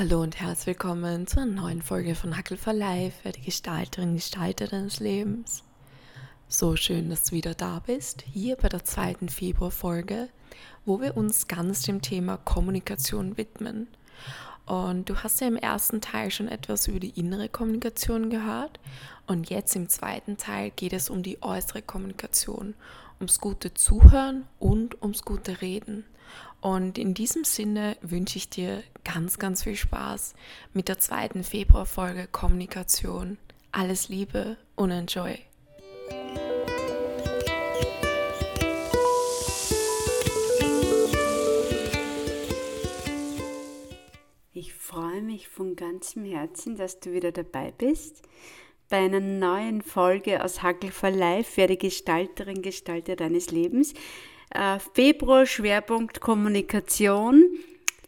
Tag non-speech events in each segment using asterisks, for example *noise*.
Hallo und herzlich willkommen zu einer neuen Folge von Hackel for Life, die Gestalterin, Gestalter deines Lebens. So schön, dass du wieder da bist, hier bei der zweiten Februarfolge, wo wir uns ganz dem Thema Kommunikation widmen. Und du hast ja im ersten Teil schon etwas über die innere Kommunikation gehört und jetzt im zweiten Teil geht es um die äußere Kommunikation, ums gute Zuhören und ums gute Reden. Und in diesem Sinne wünsche ich dir ganz, ganz viel Spaß mit der zweiten Februarfolge Kommunikation. Alles Liebe und Enjoy! Ich freue mich von ganzem Herzen, dass du wieder dabei bist bei einer neuen Folge aus Hackel for Life, werde Gestalterin, Gestalter deines Lebens. Äh, Februar Schwerpunkt Kommunikation,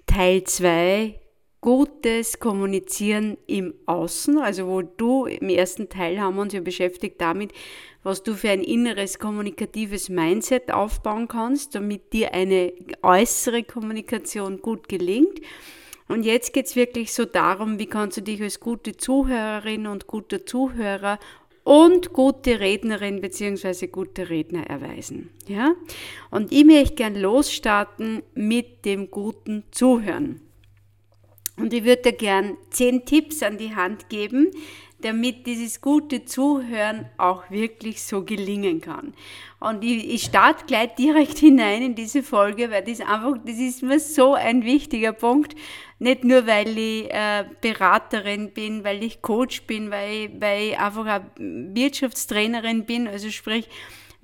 Teil 2, gutes Kommunizieren im Außen, also wo du im ersten Teil haben wir uns ja beschäftigt damit, was du für ein inneres kommunikatives Mindset aufbauen kannst, damit dir eine äußere Kommunikation gut gelingt. Und jetzt geht es wirklich so darum, wie kannst du dich als gute Zuhörerin und guter Zuhörer und gute Rednerin bzw. gute Redner erweisen. Ja? Und ich möchte gern losstarten mit dem guten Zuhören. Und ich würde dir gern zehn Tipps an die Hand geben, damit dieses gute Zuhören auch wirklich so gelingen kann. Und ich, ich starte gleich direkt *laughs* hinein in diese Folge, weil das einfach, das ist mir so ein wichtiger Punkt. Nicht nur, weil ich äh, Beraterin bin, weil ich Coach bin, weil ich, weil ich einfach eine Wirtschaftstrainerin bin, also sprich,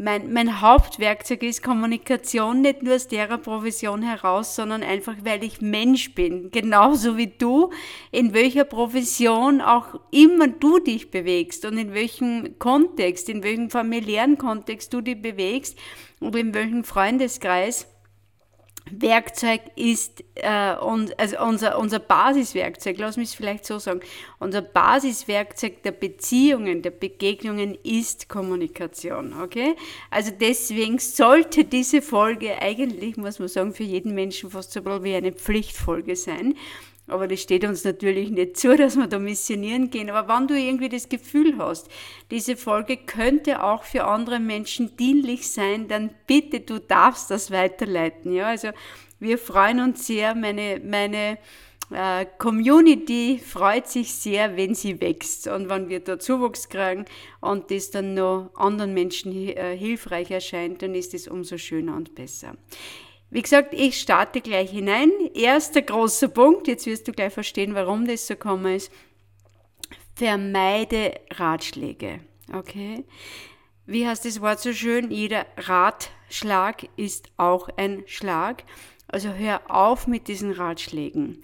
mein, mein Hauptwerkzeug ist Kommunikation, nicht nur aus der Profession heraus, sondern einfach, weil ich Mensch bin, genauso wie du, in welcher Profession auch immer du dich bewegst und in welchem Kontext, in welchem familiären Kontext du dich bewegst oder in welchem Freundeskreis Werkzeug ist äh, und, also unser, unser Basiswerkzeug, lass mich es vielleicht so sagen, unser Basiswerkzeug der Beziehungen, der Begegnungen ist Kommunikation, okay? Also deswegen sollte diese Folge eigentlich, muss man sagen, für jeden Menschen fast so wie eine Pflichtfolge sein. Aber das steht uns natürlich nicht zu, *laughs* dass wir da missionieren gehen. Aber wenn du irgendwie das Gefühl hast, diese Folge könnte auch für andere Menschen dienlich sein, dann bitte, du darfst das weiterleiten. Ja, also wir freuen uns sehr. Meine, meine äh, Community freut sich sehr, wenn sie wächst und wenn wir da Zuwachs kriegen und das dann noch anderen Menschen äh, hilfreich erscheint, dann ist es umso schöner und besser. Wie gesagt, ich starte gleich hinein. Erster großer Punkt, jetzt wirst du gleich verstehen, warum das so gekommen ist. Vermeide Ratschläge. Okay? Wie heißt das Wort so schön? Jeder Ratschlag ist auch ein Schlag. Also hör auf mit diesen Ratschlägen.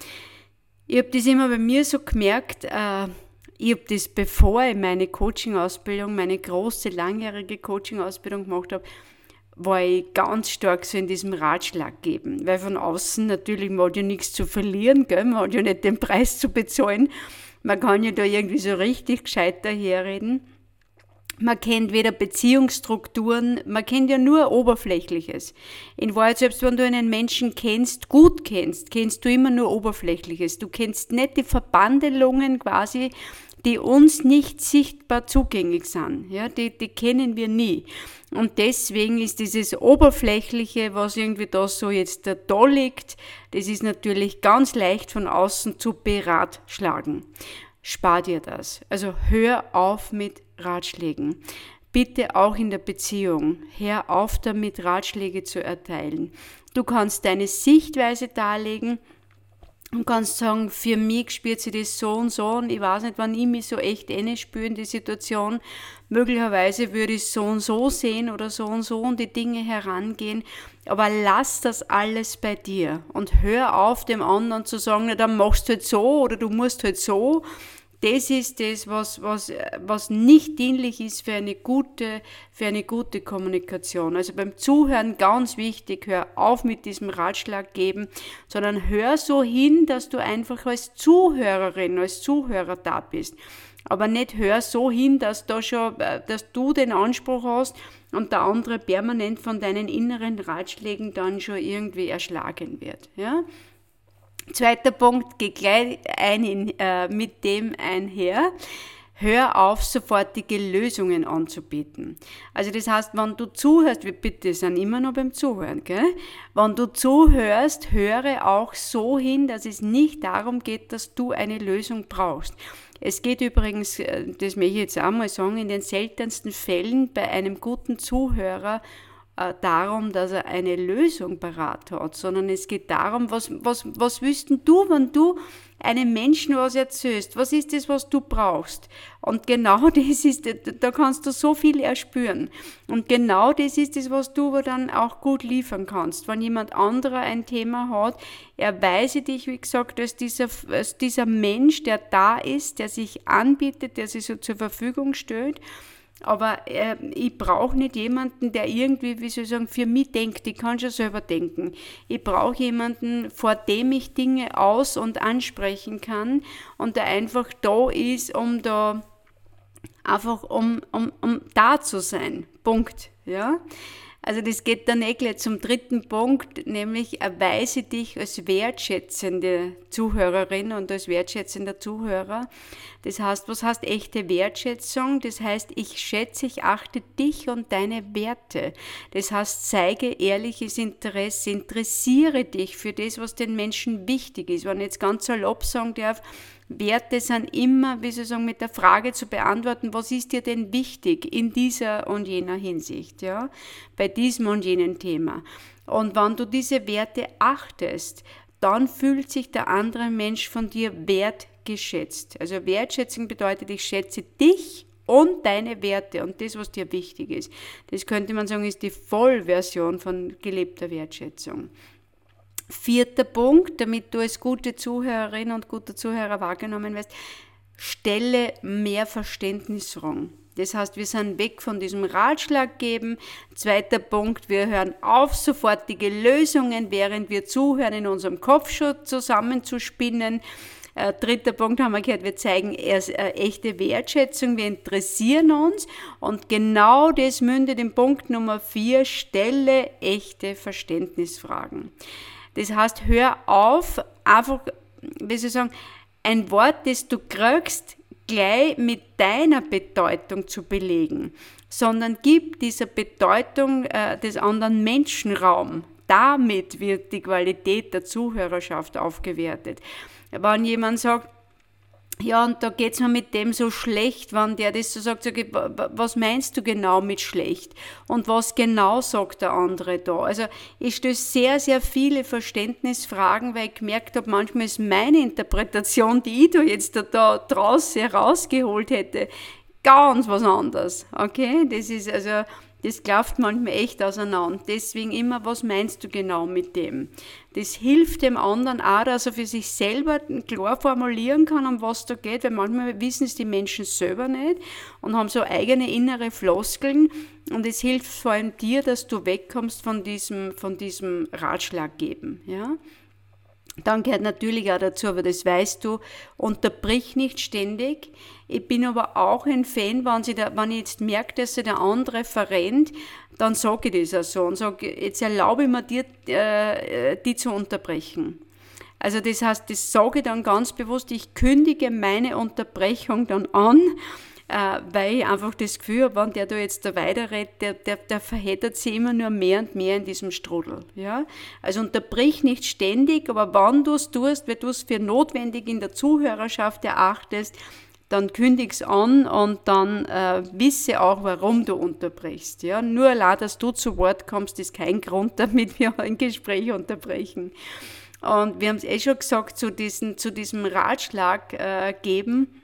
Ich habe das immer bei mir so gemerkt, äh, ich habe das, bevor ich meine Coaching-Ausbildung, meine große, langjährige Coaching-Ausbildung gemacht habe, war ich ganz stark so in diesem Ratschlag geben. Weil von außen natürlich, man hat ja nichts zu verlieren, gell? man hat ja nicht den Preis zu bezahlen. Man kann ja da irgendwie so richtig gescheit daherreden. Man kennt weder Beziehungsstrukturen, man kennt ja nur Oberflächliches. In Wahrheit, selbst wenn du einen Menschen kennst, gut kennst, kennst du immer nur Oberflächliches. Du kennst nicht die Verbandelungen quasi die uns nicht sichtbar zugänglich sind. Ja, die, die kennen wir nie. Und deswegen ist dieses Oberflächliche, was irgendwie da so jetzt da liegt, das ist natürlich ganz leicht von außen zu beratschlagen. Spar dir das. Also hör auf mit Ratschlägen. Bitte auch in der Beziehung. Hör auf damit, Ratschläge zu erteilen. Du kannst deine Sichtweise darlegen, und kannst sagen, für mich spürt sich das so und so und ich weiß nicht, wann ich mich so echt eine spüre in die Situation. Möglicherweise würde ich so und so sehen oder so und so und die Dinge herangehen. Aber lass das alles bei dir und hör auf, dem anderen zu sagen, na, dann machst du halt so oder du musst halt so, das ist das, was, was, was nicht dienlich ist für eine gute, für eine gute Kommunikation. Also beim Zuhören ganz wichtig, hör auf mit diesem Ratschlag geben, sondern hör so hin, dass du einfach als Zuhörerin, als Zuhörer da bist. Aber nicht hör so hin, dass, da schon, dass du den Anspruch hast und der andere permanent von deinen inneren Ratschlägen dann schon irgendwie erschlagen wird. Ja? Zweiter Punkt, geh gleich ein in, äh, mit dem einher. Hör auf, sofortige Lösungen anzubieten. Also das heißt, wenn du zuhörst, wir bitte sind immer noch beim Zuhören, gell? Wenn du zuhörst, höre auch so hin, dass es nicht darum geht, dass du eine Lösung brauchst. Es geht übrigens, äh, das möchte ich jetzt auch mal sagen, in den seltensten Fällen bei einem guten Zuhörer äh, darum, dass er eine Lösung parat hat, sondern es geht darum, was, was, was wüssten du, wenn du einem Menschen was erzählst? Was ist das, was du brauchst? Und genau *laughs* das ist, da kannst du so viel erspüren. Und genau das ist das, was du dann auch gut liefern kannst. Wenn jemand anderer ein Thema hat, erweise dich, wie gesagt, als dieser, als dieser Mensch, der da ist, der sich anbietet, der sich so zur Verfügung stellt aber äh, ich brauche nicht jemanden, der irgendwie, wie soll ich sagen, für mich denkt. Ich kann schon selber denken. Ich brauche jemanden, vor dem ich Dinge aus- und ansprechen kann und der einfach da ist, um da einfach um, um, um da zu sein. Punkt. Ja? Also das geht dann eh gleich zum dritten Punkt, nämlich erweise dich als wertschätzende Zuhörerin und als wertschätzender Zuhörer. Das heißt, was heißt echte Wertschätzung? Das heißt, ich schätze, ich achte dich und deine Werte. Das heißt, zeige ehrliches Interesse, interessiere dich für das, was den Menschen wichtig ist. Wenn ich jetzt ganz salopp sagen darf, Werte sind immer, wie Sie sagen, mit der Frage zu beantworten, was ist dir denn wichtig in dieser und jener Hinsicht, ja, bei diesem und jenem Thema. Und wenn du diese Werte achtest, dann fühlt sich der andere Mensch von dir wertgeschätzt. Also Wertschätzung bedeutet, ich schätze dich und deine Werte und das, was dir wichtig ist. Das könnte man sagen, ist die Vollversion von gelebter Wertschätzung. Vierter Punkt, damit du als gute Zuhörerin und guter Zuhörer wahrgenommen wirst, stelle mehr Verständnisraum. Das heißt, wir sind weg von diesem Ratschlag geben. Zweiter Punkt, wir hören auf, sofortige Lösungen, während wir zuhören, in unserem Kopf schon zusammenzuspinnen. Äh, dritter Punkt haben wir gehört, wir zeigen erst äh, echte Wertschätzung, wir interessieren uns und genau das mündet in Punkt Nummer vier, stelle echte Verständnisfragen. Das heißt, hör auf, einfach, wie soll ich sagen, ein Wort, das du kriegst, gleich mit deiner Bedeutung zu belegen, sondern gib dieser Bedeutung äh, des anderen Menschen Raum. Damit wird die Qualität der Zuhörerschaft aufgewertet. Wenn jemand sagt, ja, und da geht es mir mit dem so schlecht, wenn der das so sagt, sag ich, was meinst du genau mit schlecht? Und was genau sagt der andere da? Also ich stöße sehr, sehr viele Verständnisfragen, weil ich gemerkt habe, manchmal ist meine Interpretation, die ich da jetzt da, da draußen herausgeholt hätte, ganz was anderes. Okay, das ist also das klafft manchmal echt auseinander. Deswegen immer, was meinst du genau mit dem? Das hilft dem anderen auch, dass er für sich selber klar formulieren kann, um was da geht, weil manchmal wissen es die Menschen selber nicht und haben so eigene innere Floskeln. Und es hilft vor allem dir, dass du wegkommst von diesem, von diesem Ratschlag geben. Ja? Dann gehört natürlich auch dazu, aber das weißt du, unterbrich nicht ständig. Ich bin aber auch ein Fan, wenn, sie da, wenn ich jetzt merke, dass sich der andere verrennt, dann sage ich das auch so und sage, jetzt erlaube ich mir dir, äh, die zu unterbrechen. Also das heißt, das sage ich dann ganz bewusst, ich kündige meine Unterbrechung dann an äh, weil ich einfach das Gefühl habe, wenn der da jetzt da weiterredet, der, der, der verheddert sich immer nur mehr und mehr in diesem Strudel. Ja? Also unterbrich nicht ständig, aber wann du es tust, wenn du es für notwendig in der Zuhörerschaft erachtest, dann kündig's an und dann äh, wisse auch, warum du unterbrichst. Ja? Nur allein, dass du zu Wort kommst, ist kein Grund, *laughs* damit wir ein Gespräch unterbrechen. Und wir haben es eh schon gesagt, zu, diesen, zu diesem Ratschlag äh, geben,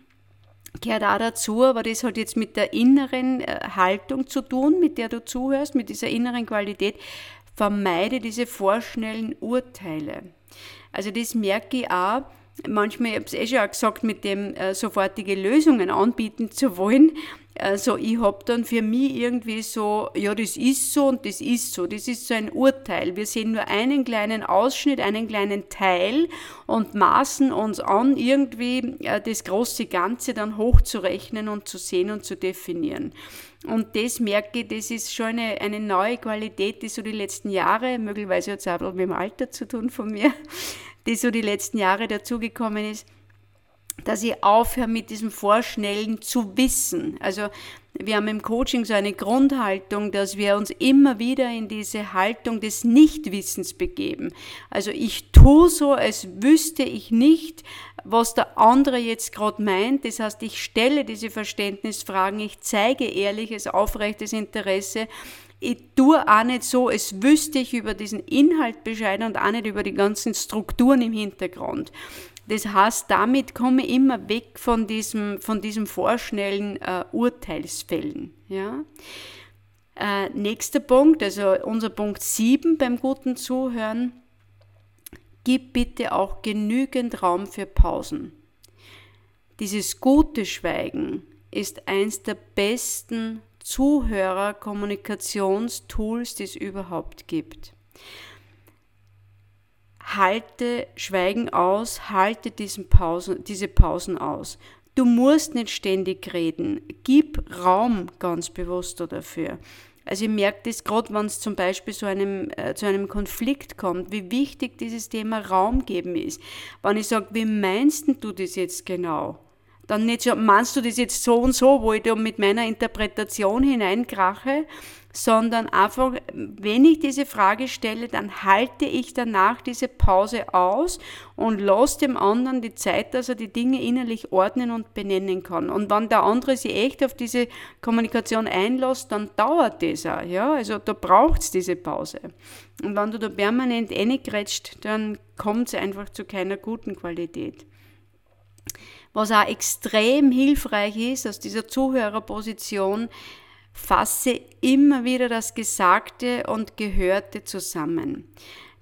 gehört auch dazu, aber das hat jetzt mit der inneren äh, Haltung zu tun, mit der du zuhörst, mit dieser inneren Qualität. Vermeide diese vorschnellen Urteile. Also das merke ich auch, manchmal, ich habe es eh schon auch gesagt, mit dem äh, sofortige Lösungen anbieten zu wollen. Also ich habe dann für mich irgendwie so, ja, das ist so und das ist so. Das ist so ein Urteil. Wir sehen nur einen kleinen Ausschnitt, einen kleinen Teil und maßen uns an, irgendwie äh, das große Ganze dann hochzurechnen und zu sehen und zu definieren. Und das merke ich, das ist schon eine, eine neue Qualität, die so die letzten Jahre, möglicherweise hat es auch mit dem Alter zu tun von mir, die so die letzten Jahre dazugekommen ist, dass ich aufhöre mit diesem Vorschnellen zu wissen. Also wir haben im Coaching so eine Grundhaltung, dass wir uns immer wieder in diese Haltung des Nichtwissens begeben. Also ich tue so, als wüsste ich nicht, was der andere jetzt gerade meint. Das heißt, ich stelle diese Verständnisfragen, ich zeige ehrliches, aufrechtes Interesse. Ich tue auch nicht so, als wüsste ich über diesen Inhalt Bescheid und auch nicht über die ganzen Strukturen im Hintergrund. Das heißt, damit komme ich immer weg von diesem, von diesem vorschnellen äh, Urteilsfällen. Ja? Äh, nächster Punkt, also unser Punkt 7 beim guten Zuhören. Gib bitte auch genügend Raum für Pausen. Dieses gute Schweigen ist eins der besten Zuhörer-Kommunikationstools, die es überhaupt gibt halte Schweigen aus, halte Pausen, diese Pausen aus. Du musst nicht ständig reden. Gib Raum ganz bewusst dafür. Also ich merke das gerade, wenn es zum Beispiel zu einem, äh, zu einem Konflikt kommt, wie wichtig dieses Thema Raum geben ist. Wenn ich sage, wie meinst du das jetzt genau? Dann nicht so, meinst du das jetzt so und so, wo ich da mit meiner Interpretation hineinkrache, sondern einfach, wenn ich diese Frage stelle, dann halte ich danach diese Pause aus und lasse dem anderen die Zeit, dass er die Dinge innerlich ordnen und benennen kann. Und wenn der andere sich echt auf diese Kommunikation einlässt, dann dauert das auch. Ja? Also da braucht es diese Pause. Und wenn du da permanent reingrätscht, dann kommt es einfach zu keiner guten Qualität. Was auch extrem hilfreich ist aus dieser Zuhörerposition, fasse immer wieder das Gesagte und Gehörte zusammen.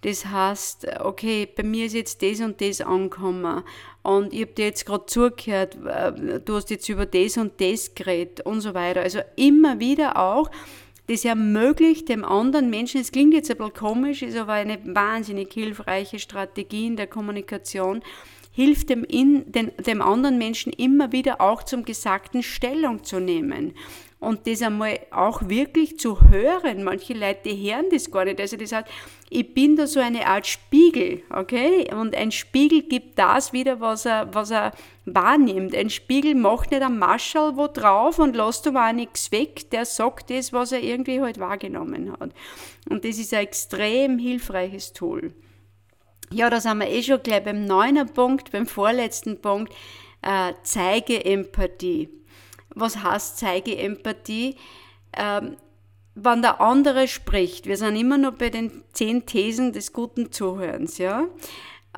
Das heißt, okay, bei mir ist jetzt das und das angekommen und ich habe dir jetzt gerade zugehört, äh, du hast jetzt über das und das geredet und so weiter. Also immer wieder auch, das ermöglicht dem anderen Menschen, es klingt jetzt ein bisschen komisch, ist aber eine wahnsinnig hilfreiche Strategie in der Kommunikation, hilft dem, in, den, dem anderen Menschen immer wieder auch zum Gesagten Stellung zu nehmen und das einmal auch wirklich zu hören. Manche Leute hören das gar nicht. Also das heißt, ich bin da so eine Art Spiegel, okay? Und ein Spiegel gibt das wieder, was er, was er wahrnimmt. Ein Spiegel macht nicht ein Marschall wo drauf und lässt aber auch nichts weg. Der sagt das, was er irgendwie halt wahrgenommen hat. Und das ist ein extrem hilfreiches Tool. Ja, da sind wir eh schon gleich beim neunten Punkt, beim vorletzten Punkt. Äh, zeige Empathie was heißt, zeige Empathie. Ähm, wenn der andere spricht, wir sind immer noch bei den zehn Thesen des guten Zuhörens, ja.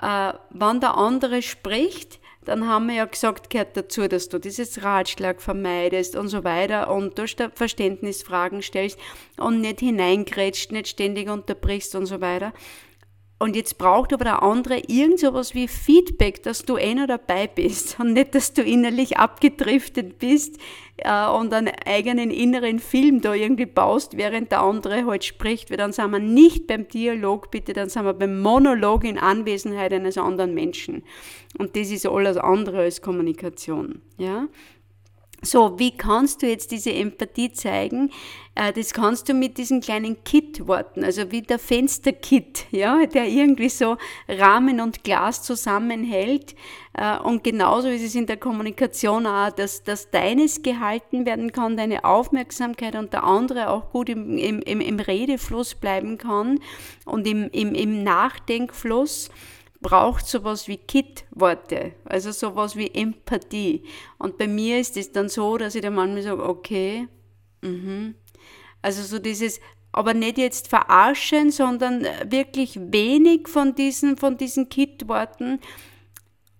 Äh, wenn der andere spricht, dann haben wir ja gesagt, gehört dazu, dass du dieses Ratschlag vermeidest und so weiter und du Verständnisfragen stellst und nicht hineingrätscht, nicht ständig unterbrichst und so weiter. Und jetzt braucht aber der andere irgend sowas wie Feedback, dass du eh noch dabei bist *laughs* und nicht, dass du innerlich abgedriftet bist äh, und einen eigenen inneren Film da irgendwie baust, während der andere halt spricht. Weil dann sind wir nicht beim Dialog, bitte, dann sind wir beim Monolog in Anwesenheit eines anderen Menschen. Und das ist alles andere als Kommunikation. Ja? So, wie kannst du jetzt diese Empathie zeigen? Äh, das kannst du mit diesen kleinen Kit-Worten, also wie der Fensterkit, ja, der irgendwie so Rahmen und Glas zusammenhält. Äh, und genauso ist es in der Kommunikation auch, dass, dass deines gehalten werden kann, deine Aufmerksamkeit und der andere auch gut im, im, im Redefluss bleiben kann und im, im, im Nachdenkfluss braucht sowas wie Kit-Worte, also sowas wie Empathie. Und bei mir ist es dann so, dass ich dann manchmal sage, okay, mhm. also so dieses, aber nicht jetzt verarschen, sondern wirklich wenig von diesen, von diesen Kit-Worten,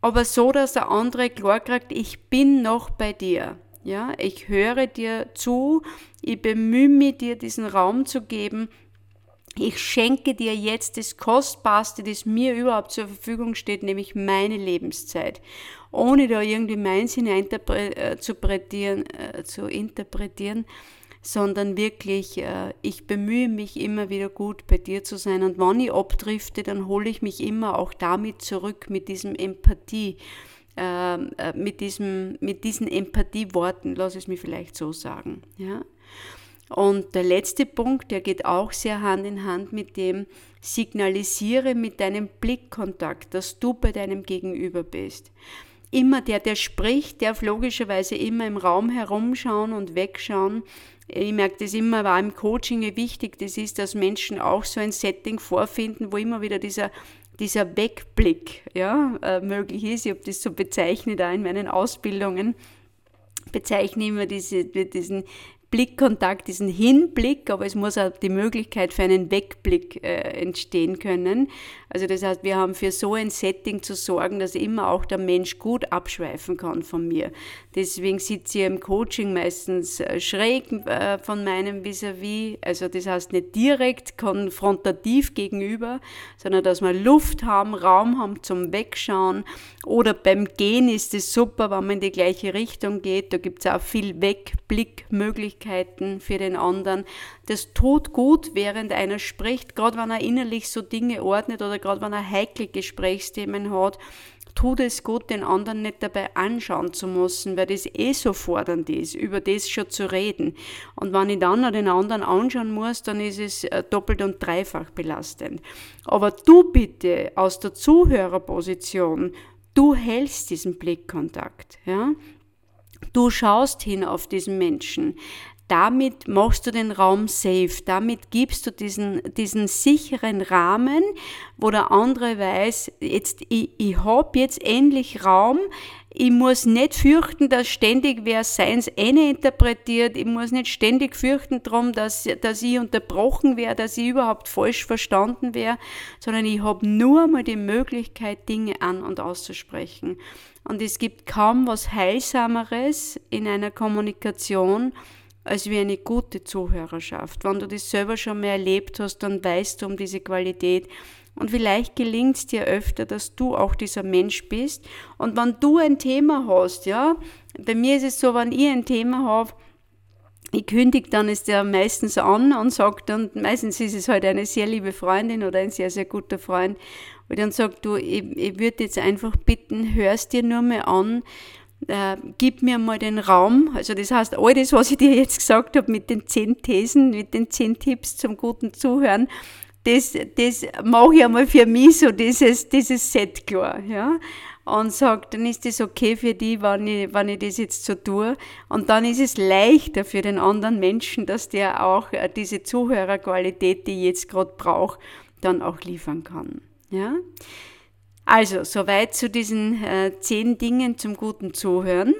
aber so, dass der andere klar kriegt, ich bin noch bei dir. Ja, ich höre dir zu, ich bemühe mich, dir diesen Raum zu geben, ich schenke dir jetzt das Kostbarste, das mir überhaupt zur Verfügung steht, nämlich meine Lebenszeit. Ohne da irgendwie meins hineinzuinterpretieren, äh, zu interpretieren, sondern wirklich, äh, ich bemühe mich immer wieder gut bei dir zu sein. Und wenn ich abdrifte, dann hole ich mich immer auch damit zurück, mit diesem Empathie, ähm, äh, mit, diesem, mit diesen Empathieworten, lass es mich vielleicht so sagen. Ja? Und der letzte Punkt, der geht auch sehr Hand in Hand mit dem, signalisiere mit deinem Blickkontakt, dass du bei deinem Gegenüber bist. Immer der, der spricht, darf logischerweise immer im Raum herumschauen und wegschauen. Ich merke das immer, war im Coaching, wichtig das ist, dass Menschen auch so ein Setting vorfinden, wo immer wieder dieser dieser Wegblick ja, äh, möglich ist. Ich habe das so bezeichnet da in meinen Ausbildungen bezeichne immer diese, diesen Blickkontakt, diesen Hinblick, aber es muss auch die Möglichkeit für einen Wegblick äh, entstehen können. Also das heißt, wir haben für so ein Setting zu sorgen, dass immer auch der Mensch gut abschweifen kann von mir. Deswegen sitze ich im Coaching meistens äh, schräg äh, von meinem Vis-à-vis, -vis. also das heißt nicht direkt konfrontativ gegenüber, sondern dass wir Luft haben, Raum haben zum Wegschauen. Oder beim Gehen ist es super, wenn man in die gleiche Richtung geht. Da gibt es auch viel Wegblickmöglichkeiten Möglichkeiten für den anderen. Das tut gut, während einer spricht, gerade wenn er innerlich so Dinge ordnet oder gerade wenn er heikle Gesprächsthemen hat, tut es gut, den anderen nicht dabei anschauen zu müssen, weil das eh so fordernd ist, über das schon zu reden. Und wenn ich dann noch den anderen anschauen muss, dann ist es äh, doppelt und dreifach belastend. Aber du bitte aus der Zuhörerposition, du hältst diesen Blickkontakt, ja? Du schaust hin auf diesen Menschen. Damit machst du den Raum safe, damit gibst du diesen, diesen sicheren Rahmen, wo der andere weiß, jetzt, ich, ich habe jetzt endlich Raum, ich muss nicht fürchten, dass ständig wer seins eine interpretiert, ich muss nicht ständig fürchten darum, dass, dass ich unterbrochen wäre, dass ich überhaupt falsch verstanden wäre, sondern ich habe nur mal die Möglichkeit, Dinge an und auszusprechen. Und es gibt kaum was Heilsameres in einer Kommunikation, als wie eine gute Zuhörerschaft. Wenn du das selber schon mehr erlebt hast, dann weißt du um diese Qualität. Und vielleicht gelingt es dir öfter, dass du auch dieser Mensch bist. Und wenn du ein Thema hast, ja, bei mir ist es so, wenn ich ein Thema habe, ich kündige dann es der meistens an und sagt dann, meistens ist es halt eine sehr liebe Freundin oder ein sehr, sehr guter Freund, und dann sagt du, ich, ich würde jetzt einfach bitten, hörst dir nur mal an äh, gib mir mal den Raum. Also das heißt, all das, was ich dir jetzt gesagt habe mit den zehn Thesen, mit den zehn Tipps zum guten Zuhören, das, das mache ich einmal für mich so dieses, dieses Set klar. Ja? Und sage, dann ist das okay für die, wenn ich, wenn ich das jetzt so tue. Und dann ist es leichter für den anderen Menschen, dass der auch äh, diese Zuhörerqualität, die ich jetzt gerade brauche, dann auch liefern kann. Ja? Also, soweit zu diesen äh, zehn Dingen zum guten Zuhören.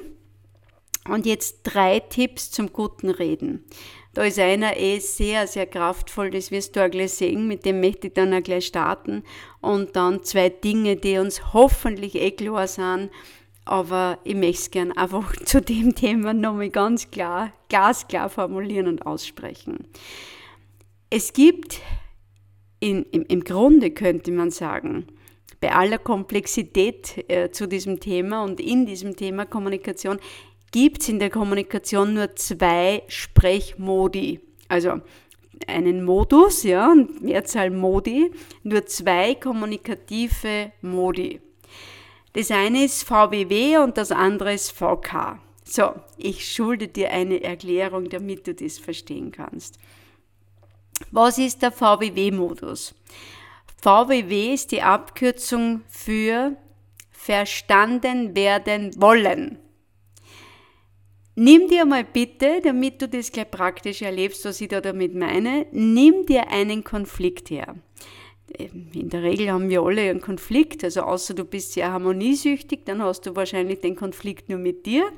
Und jetzt drei Tipps zum guten Reden. Da ist einer eh sehr, sehr kraftvoll, das wirst du auch gleich sehen, mit dem möchte ich dann auch gleich starten. Und dann zwei Dinge, die uns hoffentlich eh klar sind, aber ich möchte es gern einfach *laughs* zu dem Thema nochmal ganz klar, glasklar formulieren und aussprechen. Es gibt in, im, im Grunde, könnte man sagen, bei aller Komplexität äh, zu diesem Thema und in diesem Thema Kommunikation gibt es in der Kommunikation nur zwei Sprechmodi. Also einen Modus, ja, Mehrzahl Modi, nur zwei kommunikative Modi. Das eine ist VWW und das andere ist VK. So, ich schulde dir eine Erklärung, damit du das verstehen kannst. Was ist der VWW-Modus? VWW ist die Abkürzung für verstanden werden wollen. Nimm dir mal bitte, damit du das gleich praktisch erlebst, was ich da damit meine, nimm dir einen Konflikt her. In der Regel haben wir alle einen Konflikt, also außer du bist sehr harmoniesüchtig, dann hast du wahrscheinlich den Konflikt nur mit dir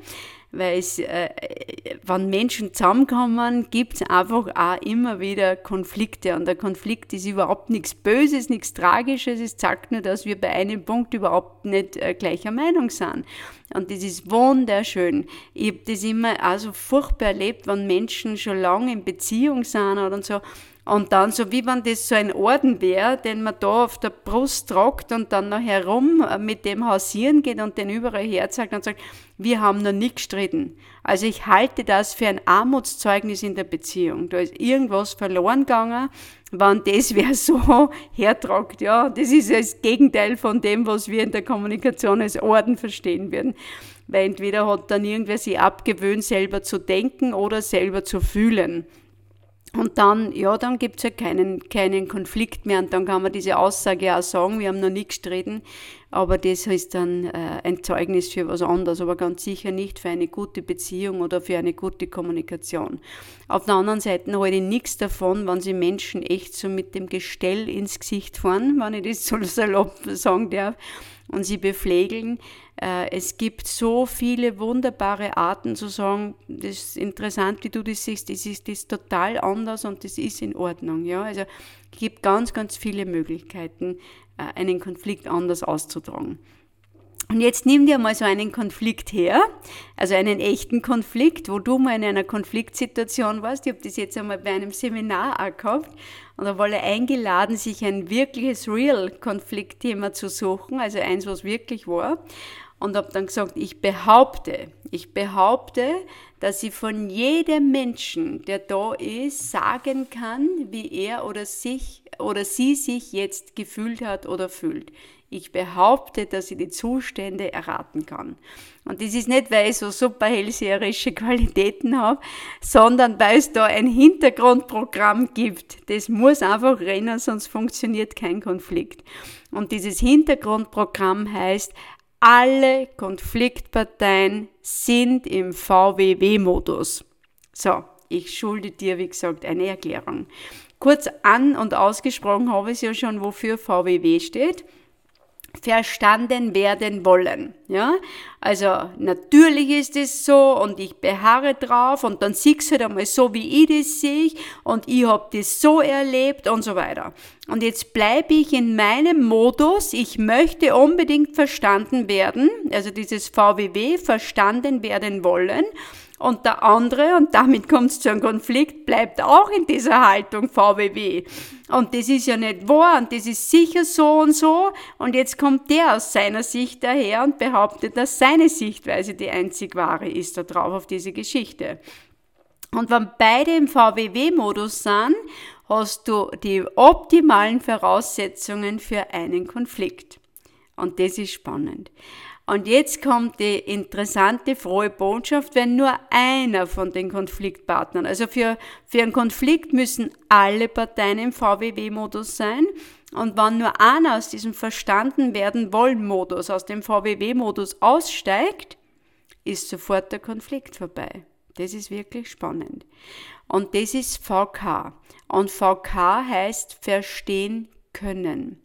weil es, äh, wenn Menschen zusammenkommen, gibt es einfach auch immer wieder Konflikte. Und der Konflikt ist überhaupt nichts Böses, nichts Tragisches. Es zeigt nur, dass wir bei einem Punkt überhaupt nicht äh, gleicher Meinung sind. Und das ist wunderschön. Ich habe das immer also furchtbar erlebt, wenn Menschen schon lange in Beziehung sind oder so und dann, so wie wenn das so ein Orden wäre, den man da auf der Brust tragt und dann noch herum äh, mit dem hausieren geht und den überall herzeigt und sagt, wir haben noch nie gestritten. Also ich halte das für ein Armutszeugnis in der Beziehung. Da ist irgendwas verloren gegangen, wenn das wer *laughs* so hertragt. Ja, das ist das Gegenteil von dem, was wir in der Kommunikation als Orden verstehen würden. Weil entweder hat dann irgendwer sich abgewöhnt, selber zu denken oder selber zu fühlen. Und dann, ja, dann gibt es halt keinen, keinen Konflikt mehr. Und dann kann man diese Aussage auch sagen, wir haben noch nie gestritten, aber das ist dann äh, ein Zeugnis für was anderes, aber ganz sicher nicht für eine gute Beziehung oder für eine gute Kommunikation. Auf der anderen Seite halte ich nichts davon, wenn sie Menschen echt so mit dem Gestell ins Gesicht fahren, wenn ich das so *laughs* salopp sagen darf, und sie beflegeln. Äh, es gibt so viele wunderbare Arten zu sagen, das ist interessant, wie du das siehst, das ist, das ist total anders und das ist in Ordnung. Ja? Also es gibt ganz, ganz viele Möglichkeiten, äh, einen Konflikt anders auszutragen. Und jetzt nimm dir mal so einen Konflikt her, also einen echten Konflikt, wo du mal in einer Konfliktsituation warst. Ich habe das jetzt einmal bei einem Seminar auch gehabt und da er eingeladen, sich ein wirkliches Real-Konfliktthema zu suchen, also eins, was wirklich war. Und habe dann gesagt, ich behaupte, ich behaupte, dass ich von jedem Menschen, der da ist, sagen kann, wie er oder sich oder sie sich jetzt gefühlt hat oder fühlt. Ich behaupte, dass ich die Zustände erraten kann. Und das ist nicht, weil ich so super hellseherische *laughs* Qualitäten habe, sondern weil es da ein Hintergrundprogramm gibt. Das muss einfach rennen, sonst funktioniert kein Konflikt. Und dieses Hintergrundprogramm heißt, alle Konfliktparteien sind im VWW-Modus. So, ich schulde dir, wie gesagt, eine Erklärung. Kurz an und ausgesprochen habe ich es ja schon, wofür VWW steht verstanden werden wollen. Ja? Also natürlich ist es so und ich beharre drauf und dann siehst du halt einmal so, wie ich das sehe und ich habe das so erlebt und so weiter. Und jetzt bleibe ich in meinem Modus, ich möchte unbedingt verstanden werden, also dieses VWW, verstanden werden wollen und der andere, und damit kommt es zu einem Konflikt, bleibt auch in dieser Haltung VWW. Und das ist ja nicht wahr und das ist sicher so und so. Und jetzt kommt der aus seiner Sicht daher und behauptet, dass seine Sichtweise die einzig wahre ist da drauf auf diese Geschichte. Und wenn beide im VWW-Modus sind, hast du die optimalen Voraussetzungen für einen Konflikt. Und das ist spannend. Und jetzt kommt die interessante, frohe Botschaft, wenn nur einer von den Konfliktpartnern, also für, für einen Konflikt müssen alle Parteien im VWW-Modus sein. Und wenn nur einer aus diesem verstanden werden wollen Modus, aus dem VWW-Modus aussteigt, ist sofort der Konflikt vorbei. Das ist wirklich spannend. Und das ist VK. Und VK heißt verstehen können.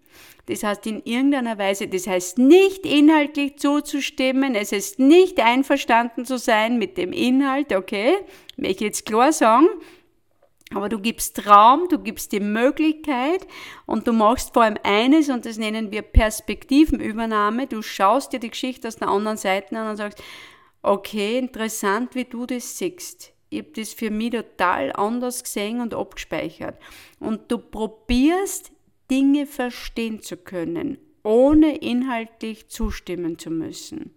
Das heißt in irgendeiner Weise, das heißt nicht inhaltlich zuzustimmen, es ist nicht einverstanden zu sein mit dem Inhalt, okay, möchte ich jetzt klar sagen, aber du gibst Raum, du gibst die Möglichkeit und du machst vor allem eines und das nennen wir Perspektivenübernahme. Du schaust dir die Geschichte aus der anderen Seite an und sagst, okay, interessant, wie du das siehst. Ich habe das für mich total anders gesehen und abgespeichert. Und du probierst Dinge verstehen zu können, ohne inhaltlich zustimmen zu müssen.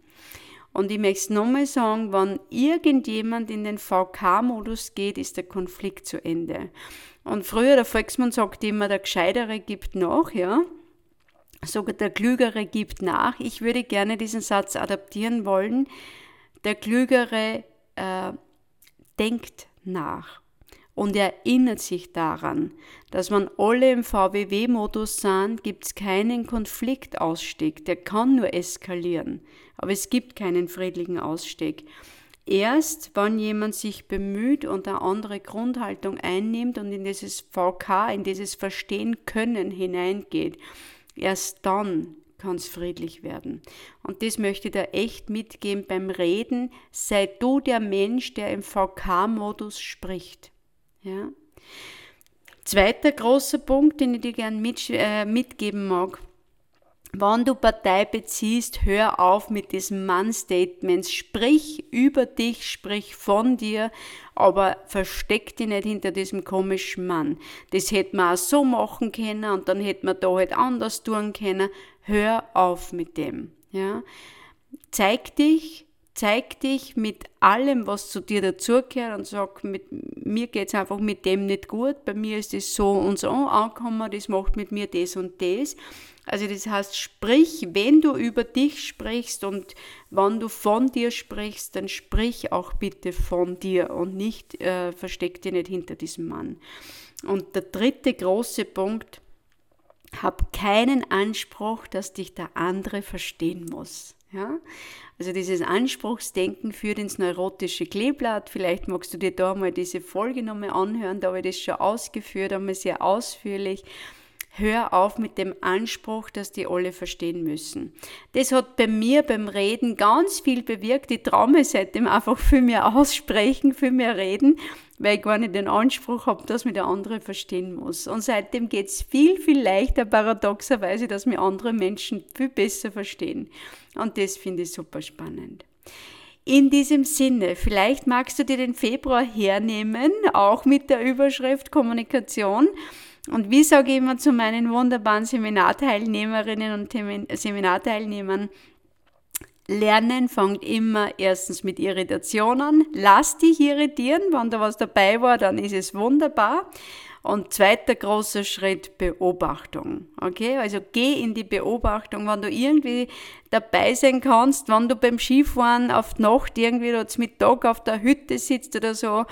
Und ich möchte es nochmal sagen, wenn irgendjemand in den VK-Modus geht, ist der Konflikt zu Ende. Und früher, der Volksmann sagt immer, der Gescheitere gibt nach, ja. Sogar der Klügere gibt nach. Ich würde gerne diesen Satz adaptieren wollen. Der Klügere äh, denkt nach und erinnert sich daran, dass man alle im VWW-Modus sind, gibt es keinen Konfliktausstieg, der kann nur eskalieren, aber es gibt keinen friedlichen Ausstieg. Erst wenn jemand sich bemüht und eine andere Grundhaltung einnimmt und in dieses VK, in dieses Verstehen können hineingeht, erst dann kann es friedlich werden. Und das möchte ich da echt mitgeben beim Reden. Sei du der Mensch, der im VK-Modus spricht. Ja. Zweiter großer Punkt, den ich dir gerne mit, äh, mitgeben mag. Wenn du Partei beziehst, hör auf mit diesen Mann-Statements. Sprich über dich, sprich von dir, aber versteck dich nicht hinter diesem komischen Mann. Das hätte man auch so machen können und dann hätte man da halt anders tun können. Hör auf mit dem. Ja? Zeig dich, zeig dich mit allem, was zu dir dazugehört und sag, mit mir geht's einfach mit dem nicht gut, bei mir ist es so und so angekommen, das macht mit mir das und das. Also das heißt, sprich, wenn du über dich sprichst und wann du von dir sprichst, dann sprich auch bitte von dir und nicht, äh, versteck dich nicht hinter diesem Mann. Und der dritte große Punkt, hab keinen Anspruch, dass dich der andere verstehen muss. Ja? Also dieses Anspruchsdenken führt ins neurotische Kleeblatt. Vielleicht magst du dir da mal diese Folge nochmal anhören, da habe ich das schon ausgeführt, einmal sehr ausführlich. Hör auf mit dem Anspruch, dass die alle verstehen müssen. Das hat bei mir beim Reden ganz viel bewirkt. Ich traue mir seitdem einfach viel mehr aussprechen, viel mehr reden weil ich gar nicht den Anspruch habe, dass mich der andere verstehen muss. Und seitdem geht es viel, viel leichter, paradoxerweise, dass mir andere Menschen viel besser verstehen. Und das finde ich super spannend. In diesem Sinne, vielleicht magst du dir den Februar hernehmen, auch mit der Überschrift Kommunikation. Und wie sage ich immer zu meinen wunderbaren Seminarteilnehmerinnen und Seminarteilnehmern, Lernen fängt immer erstens mit Irritation an. Lass dich irritieren. Wenn da was dabei war, dann ist es wunderbar. Und zweiter großer Schritt, Beobachtung. Okay, also geh in die Beobachtung, wenn du irgendwie dabei sein kannst, wenn du beim Skifahren auf die Nacht irgendwie zum Mittag auf der Hütte sitzt oder so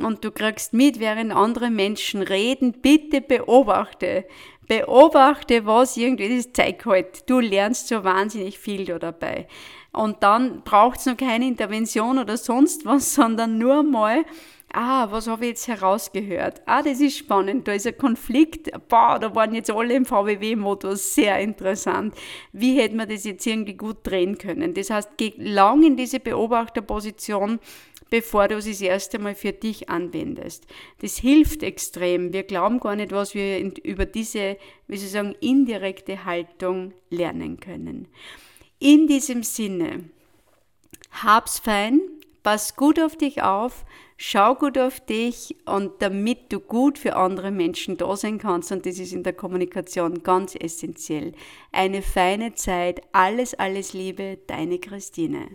und du kriegst mit, während andere Menschen reden, bitte beobachte. Beobachte, was irgendwie das zeigt halt. Du lernst so wahnsinnig viel da dabei. Und dann braucht es noch keine Intervention oder sonst was, *laughs* sondern nur mal, ah, was habe ich jetzt herausgehört? Ah, das ist spannend, da ist ein Konflikt, boah, da waren jetzt alle im VWW-Modus, sehr interessant. Wie hätte man das jetzt irgendwie gut drehen können? Das heißt, geh lang in diese Beobachterposition, bevor du es das erste Mal für dich anwendest. Das hilft extrem. Wir glauben gar nicht, was wir über diese, wie Sie sagen, indirekte Haltung lernen können. In diesem Sinne, hab's fein, pass gut auf dich auf, schau gut auf dich und damit du gut für andere Menschen da sein kannst, und das ist in der Kommunikation ganz essentiell. Eine feine Zeit, alles, alles Liebe, deine Christine.